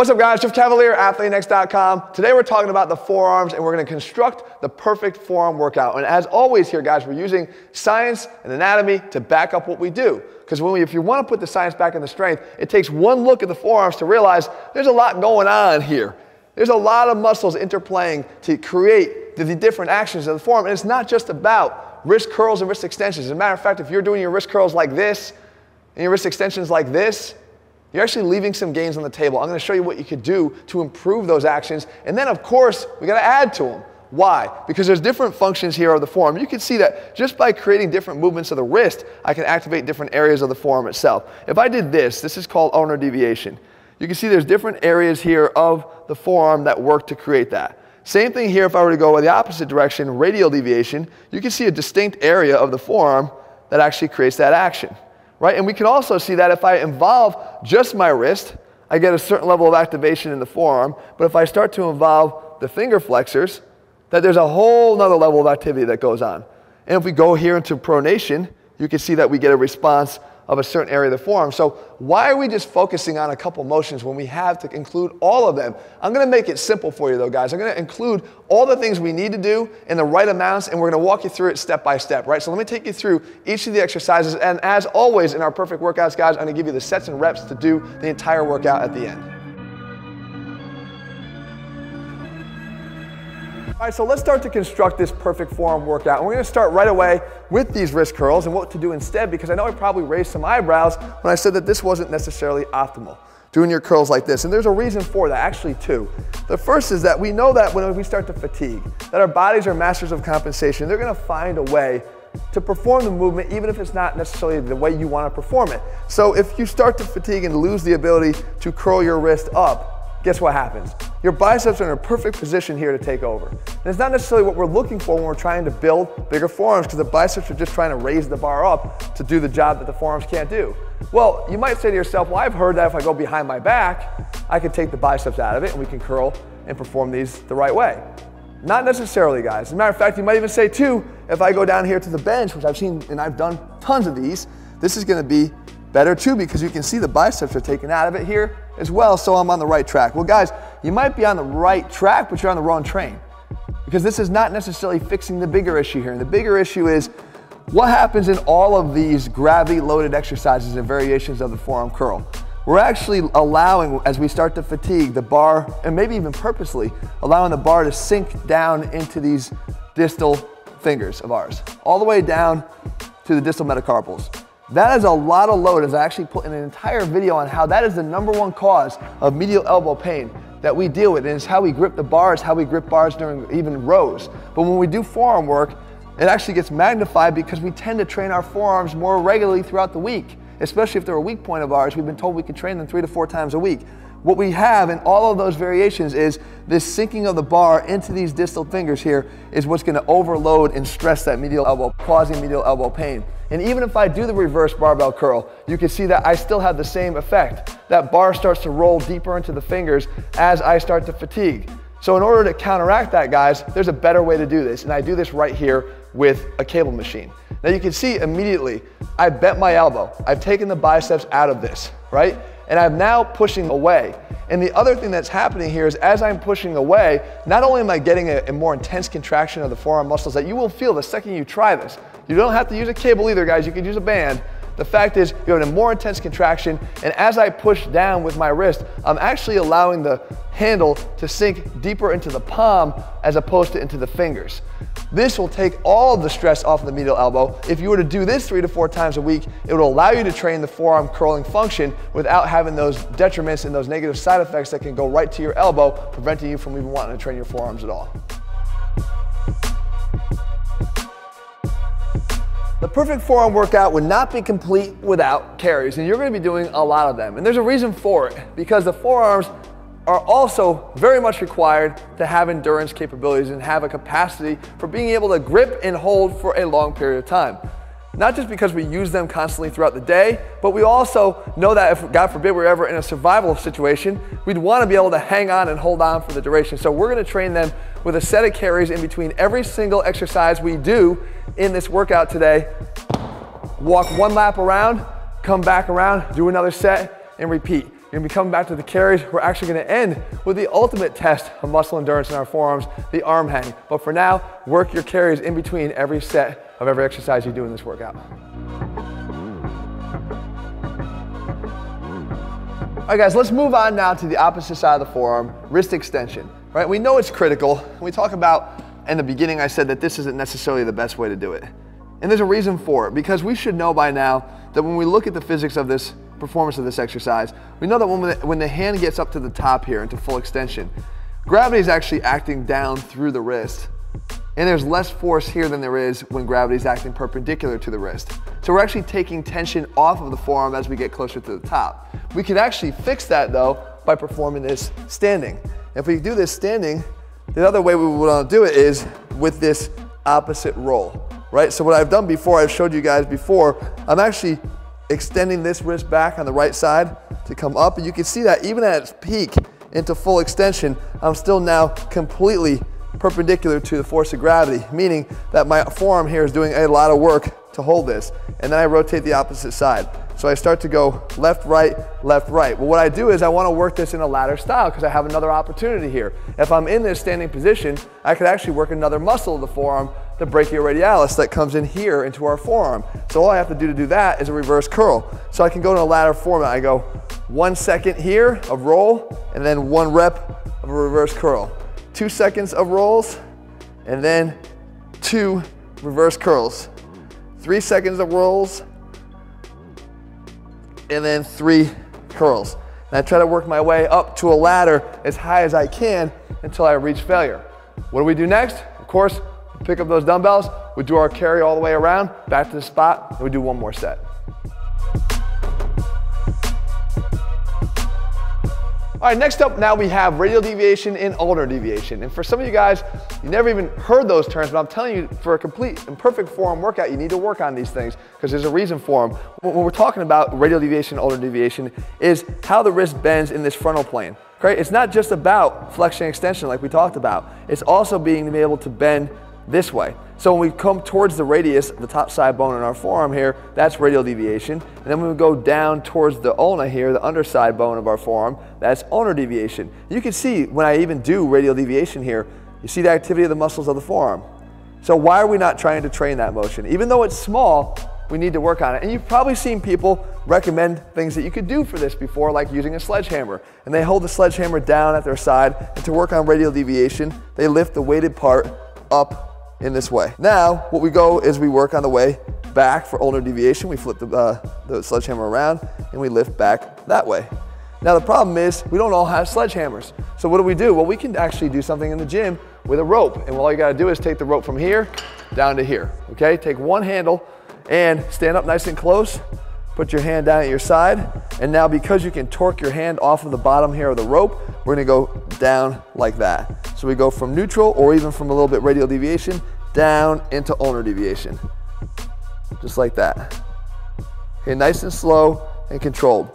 What's up guys, Jeff Cavaliere, AthleanX.com. Today we're talking about the forearms and we're gonna construct the perfect forearm workout. And as always here guys, we're using science and anatomy to back up what we do. Because when we, if you wanna put the science back in the strength, it takes one look at the forearms to realize there's a lot going on here. There's a lot of muscles interplaying to create the, the different actions of the forearm. And it's not just about wrist curls and wrist extensions. As a matter of fact, if you're doing your wrist curls like this and your wrist extensions like this, you're actually leaving some gains on the table. I'm going to show you what you could do to improve those actions. And then, of course, we got to add to them. Why? Because there's different functions here of the forearm. You can see that just by creating different movements of the wrist, I can activate different areas of the forearm itself. If I did this, this is called ulnar deviation. You can see there's different areas here of the forearm that work to create that. Same thing here if I were to go the opposite direction, radial deviation, you can see a distinct area of the forearm that actually creates that action right? And we can also see that if I involve just my wrist, I get a certain level of activation in the forearm. But if I start to involve the finger flexors, that there's a whole nother level of activity that goes on. And if we go here into pronation, you can see that we get a response of a certain area of the forearm. So why are we just focusing on a couple motions when we have to include all of them? I'm gonna make it simple for you though, guys. I'm gonna include all the things we need to do in the right amounts and we're gonna walk you through it step by step, right? So let me take you through each of the exercises and as always in our perfect workouts, guys, I'm gonna give you the sets and reps to do the entire workout at the end. All right, so let's start to construct this perfect forearm workout. And we're gonna start right away with these wrist curls and what to do instead because I know I probably raised some eyebrows when I said that this wasn't necessarily optimal, doing your curls like this. And there's a reason for that, actually two. The first is that we know that when we start to fatigue, that our bodies are masters of compensation. They're gonna find a way to perform the movement even if it's not necessarily the way you wanna perform it. So if you start to fatigue and lose the ability to curl your wrist up, guess what happens? Your biceps are in a perfect position here to take over. And it's not necessarily what we're looking for when we're trying to build bigger forearms because the biceps are just trying to raise the bar up to do the job that the forearms can't do. Well, you might say to yourself, well, I've heard that if I go behind my back, I can take the biceps out of it and we can curl and perform these the right way. Not necessarily, guys. As a matter of fact, you might even say too, if I go down here to the bench, which I've seen and I've done tons of these, this is gonna be better too because you can see the biceps are taken out of it here as well, so I'm on the right track. Well, guys, you might be on the right track, but you're on the wrong train because this is not necessarily fixing the bigger issue here. And the bigger issue is what happens in all of these gravity loaded exercises and variations of the forearm curl. We're actually allowing, as we start to fatigue, the bar, and maybe even purposely, allowing the bar to sink down into these distal fingers of ours, all the way down to the distal metacarpals. That is a lot of load as I actually put in an entire video on how that is the number one cause of medial elbow pain that we deal with. And it's how we grip the bars, how we grip bars during even rows. But when we do forearm work, it actually gets magnified because we tend to train our forearms more regularly throughout the week, especially if they're a weak point of ours. We've been told we can train them three to four times a week. What we have in all of those variations is this sinking of the bar into these distal fingers here is what's gonna overload and stress that medial elbow, causing medial elbow pain. And even if I do the reverse barbell curl, you can see that I still have the same effect. That bar starts to roll deeper into the fingers as I start to fatigue. So in order to counteract that, guys, there's a better way to do this. And I do this right here with a cable machine. Now you can see immediately, I bent my elbow. I've taken the biceps out of this, right? And I'm now pushing away. And the other thing that's happening here is as I'm pushing away, not only am I getting a, a, more intense contraction of the forearm muscles that you will feel the second you try this. You don't have to use a cable either, guys. You can use a band. The fact is, you have a more intense contraction, and as I push down with my wrist, I'm actually allowing the handle to sink deeper into the palm as opposed to into the fingers. This will take all the stress off of the medial elbow. If you were to do this three to four times a week, it would allow you to train the forearm curling function without having those detriments and those negative side effects that can go right to your elbow, preventing you from even wanting to train your forearms at all. The perfect forearm workout would not be complete without carries, and you're gonna be doing a lot of them. And there's a reason for it, because the forearms are also very much required to have endurance capabilities and have a capacity for being able to grip and hold for a long period of time. Not just because we use them constantly throughout the day, but we also know that if, God forbid, we're ever in a survival situation, we'd want to be able to hang on and hold on for the duration. So we're going to train them with a set of carries in between every single exercise we do in this workout today. Walk one lap around, come back around, do another set, and repeat. You're gonna be coming back to the carries. We're actually gonna end with the ultimate test of muscle endurance in our forearms, the arm hang. But for now, work your carries in between every set of every exercise you do in this workout. All right, guys, let's move on now to the opposite side of the forearm, wrist extension. Right, we know it's critical. We talk about in the beginning, I said that this isn't necessarily the best way to do it. And there's a reason for it, because we should know by now that when we look at the physics of this performance of this exercise, we know that when the, when the hand gets up to the top here into full extension, gravity is actually acting down through the wrist. And there's less force here than there is when gravity is acting perpendicular to the wrist. So we're actually taking tension off of the forearm as we get closer to the top. We can actually fix that though by performing this standing. If we do this standing, the other way we would want to do it is with this opposite roll, right? So what I've done before, I've showed you guys before, I'm actually extending this wrist back on the right side to come up. And you can see that even at its peak into full extension, I'm still now completely perpendicular to the force of gravity, meaning that my forearm here is doing a lot of work to hold this. And then I rotate the opposite side. So I start to go left, right, left, right. Well, what I do is I want to work this in a ladder style because I have another opportunity here. If I'm in this standing position, I could actually work another muscle of the forearm, the brachioradialis that comes in here into our forearm. So all I have to do to do that is a reverse curl. So I can go to a ladder format. I go one second here of roll and then one rep of a reverse curl. Two seconds of rolls and then two reverse curls. Three seconds of rolls and then three curls. And I try to work my way up to a ladder as high as I can until I reach failure. What do we do next? Of course, pick up those dumbbells, we do our carry all the way around, back to the spot, and we do one more set. All right, next up now we have radial deviation and ulnar deviation. And for some of you guys, you never even heard those terms, but I'm telling you, for a complete and perfect forearm workout, you need to work on these things because there's a reason for them. When we're talking about radial deviation and ulnar deviation is how the wrist bends in this frontal plane. Right? It's not just about flexion extension like we talked about. It's also being able to bend this way. So when we come towards the radius, the top side bone in our forearm here, that's radial deviation. And then when we go down towards the ulna here, the underside bone of our forearm, that's ulnar deviation. You can see when I even do radial deviation here, you see the activity of the muscles of the forearm. So why are we not trying to train that motion? Even though it's small, we need to work on it. And you've probably seen people recommend things that you could do for this before, like using a sledgehammer. And they hold the sledgehammer down at their side, and to work on radial deviation, they lift the weighted part up in this way. Now, what we go is we work on the way back for ulnar deviation. We flip the, uh, the sledgehammer around and we lift back that way. Now the problem is we don't all have sledgehammers. So what do we do? Well, we can actually do something in the gym with a rope. And all you gotta do is take the rope from here down to here, okay? Take one handle and stand up nice and close. Put your hand down at your side. And now because you can torque your hand off of the bottom here of the rope, we're gonna go down like that. So we go from neutral or even from a little bit radial deviation down into ulnar deviation. Just like that. Okay, nice and slow and controlled.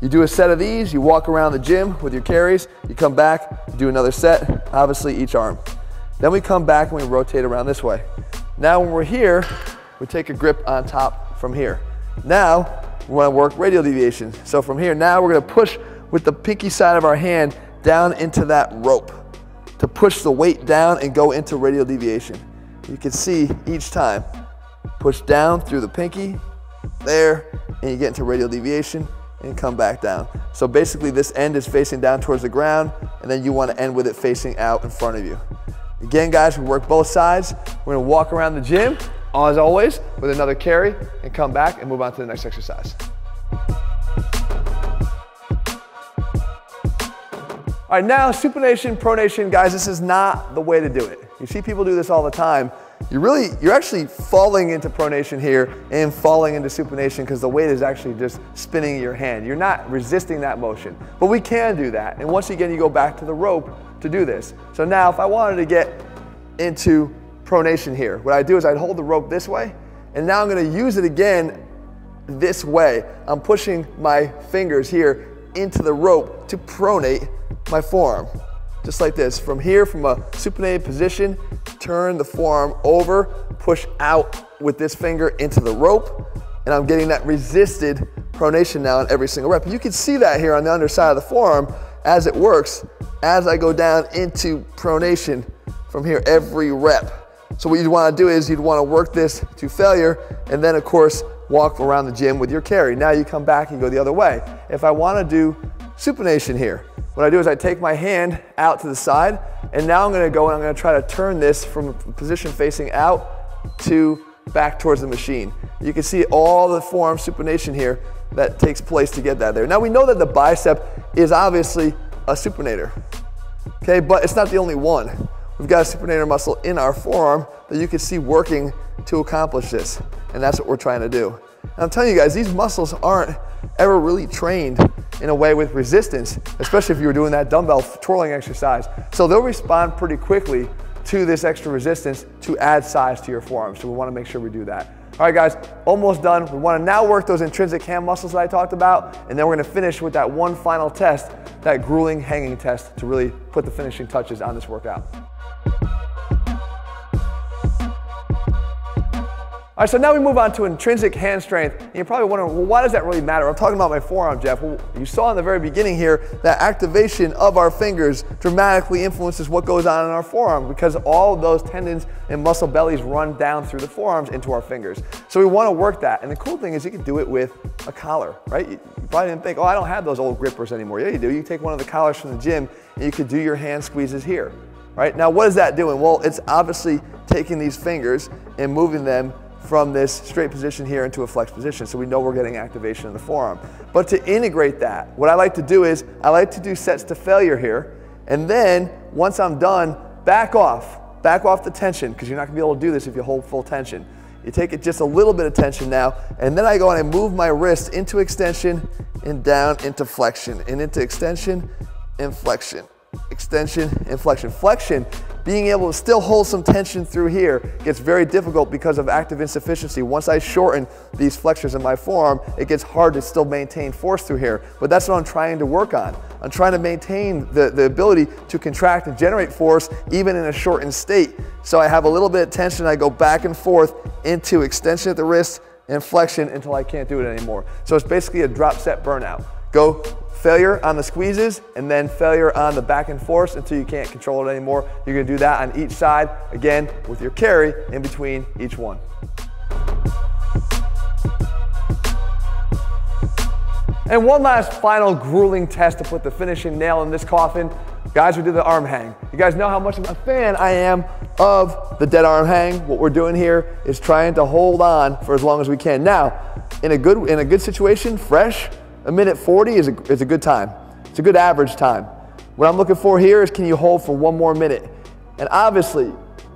You do a set of these, you walk around the gym with your carries, you come back, you do another set, obviously each arm. Then we come back and we rotate around this way. Now when we're here, we take a grip on top from here. Now, we wanna work radial deviation. So from here, now we're gonna push with the pinky side of our hand down into that rope to push the weight down and go into radial deviation. You can see each time, push down through the pinky, there, and you get into radial deviation and come back down. So basically this end is facing down towards the ground and then you want to end with it facing out in front of you. Again, guys, we work both sides. We're gonna walk around the gym, as always, with another carry and come back and move on to the next exercise. All right, now supination, pronation, guys, this is not the way to do it. You see people do this all the time. You're really, you're actually falling into pronation here and falling into supination because the weight is actually just spinning your hand. You're not resisting that motion, but we can do that. And once again, you go back to the rope to do this. So now if I wanted to get into pronation here, what I do is I'd hold the rope this way, and now I'm gonna use it again this way. I'm pushing my fingers here into the rope to pronate my forearm. Just like this, from here, from a supinated position, turn the forearm over, push out with this finger into the rope, and I'm getting that resisted pronation now in every single rep. You can see that here on the underside of the forearm as it works as I go down into pronation from here every rep. So what you'd wanna do is you'd wanna work this to failure and then of course walk around the gym with your carry. Now you come back and go the other way. If I wanna do supination here, what I do is I take my hand out to the side and now I'm gonna go and I'm gonna try to turn this from a position facing out to back towards the machine. You can see all the form supination here that takes place to get that there. Now we know that the bicep is obviously a supinator, okay, but it's not the only one. We've got a supinator muscle in our forearm that you can see working to accomplish this, and that's what we're trying to do. And I'm telling you guys, these muscles aren't ever really trained in a way with resistance, especially if you were doing that dumbbell twirling exercise. So they'll respond pretty quickly to this extra resistance to add size to your forearm. So we wanna make sure we do that. All right, guys, almost done. We wanna now work those intrinsic hand muscles that I talked about, and then we're gonna finish with that one final test, that grueling hanging test to really put the finishing touches on this workout. All right, so now we move on to intrinsic hand strength. And you're probably wondering, well, why does that really matter? I'm talking about my forearm, Jeff. Well, you saw in the very beginning here that activation of our fingers dramatically influences what goes on in our forearm because all those tendons and muscle bellies run down through the forearms into our fingers. So we want to work that. And the cool thing is you can do it with a collar, right? You probably didn't think, oh, I don't have those old grippers anymore. Yeah, you do. You take one of the collars from the gym and you could do your hand squeezes here, right? Now, what is that doing? Well, it's obviously taking these fingers and moving them from this straight position here into a flex position so we know we're getting activation in the forearm. But to integrate that, what I like to do is I like to do sets to failure here and then once I'm done, back off, back off the tension because you're not gonna be able to do this if you hold full tension. You take it just a little bit of tension now and then I go and I move my wrist into extension and down into flexion and into extension and flexion extension and flexion. Flexion, being able to still hold some tension through here gets very difficult because of active insufficiency. Once I shorten these flexors in my forearm, it gets hard to still maintain force through here. But that's what I'm trying to work on. I'm trying to maintain the, the ability to contract and generate force even in a shortened state. So I have a little bit of tension, I go back and forth into extension at the wrist and flexion until I can't do it anymore. So it's basically a drop set burnout. Go failure on the squeezes and then failure on the back and forth until you can't control it anymore. You're gonna do that on each side, again, with your carry in between each one. And one last final grueling test to put the finishing nail in this coffin. Guys, we do the arm hang. You guys know how much of a fan I am of the dead arm hang. What we're doing here is trying to hold on for as long as we can. Now, in a good, in a good situation, fresh, a minute 40 is a, is a good time. It's a good average time. What I'm looking for here is can you hold for one more minute? And obviously,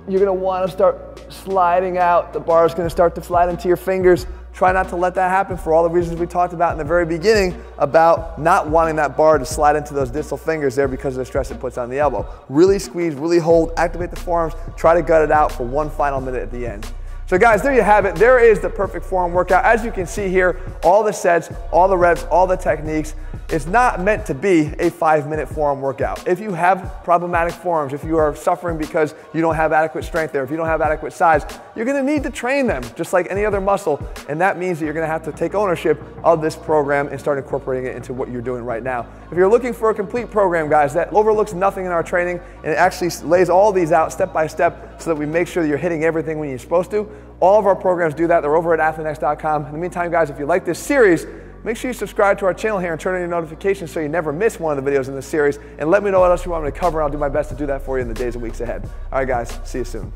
you're gonna wanna start sliding out. The bar is gonna start to slide into your fingers. Try not to let that happen for all the reasons we talked about in the very beginning about not wanting that bar to slide into those distal fingers there because of the stress it puts on the elbow. Really squeeze, really hold, activate the forearms, try to gut it out for one final minute at the end. So guys, there you have it. There is the perfect forearm workout. As you can see here, all the sets, all the reps, all the techniques. It's not meant to be a five minute forearm workout. If you have problematic forearms, if you are suffering because you don't have adequate strength there, if you don't have adequate size, you're gonna need to train them just like any other muscle. And that means that you're gonna have to take ownership of this program and start incorporating it into what you're doing right now. If you're looking for a complete program, guys, that overlooks nothing in our training and it actually lays all these out step by step so that we make sure that you're hitting everything when you're supposed to, all of our programs do that. They're over at athleanx.com. In the meantime, guys, if you like this series, make sure you subscribe to our channel here and turn on your notifications so you never miss one of the videos in this series. And let me know what else you want me to cover. I'll do my best to do that for you in the days and weeks ahead. All right, guys, see you soon.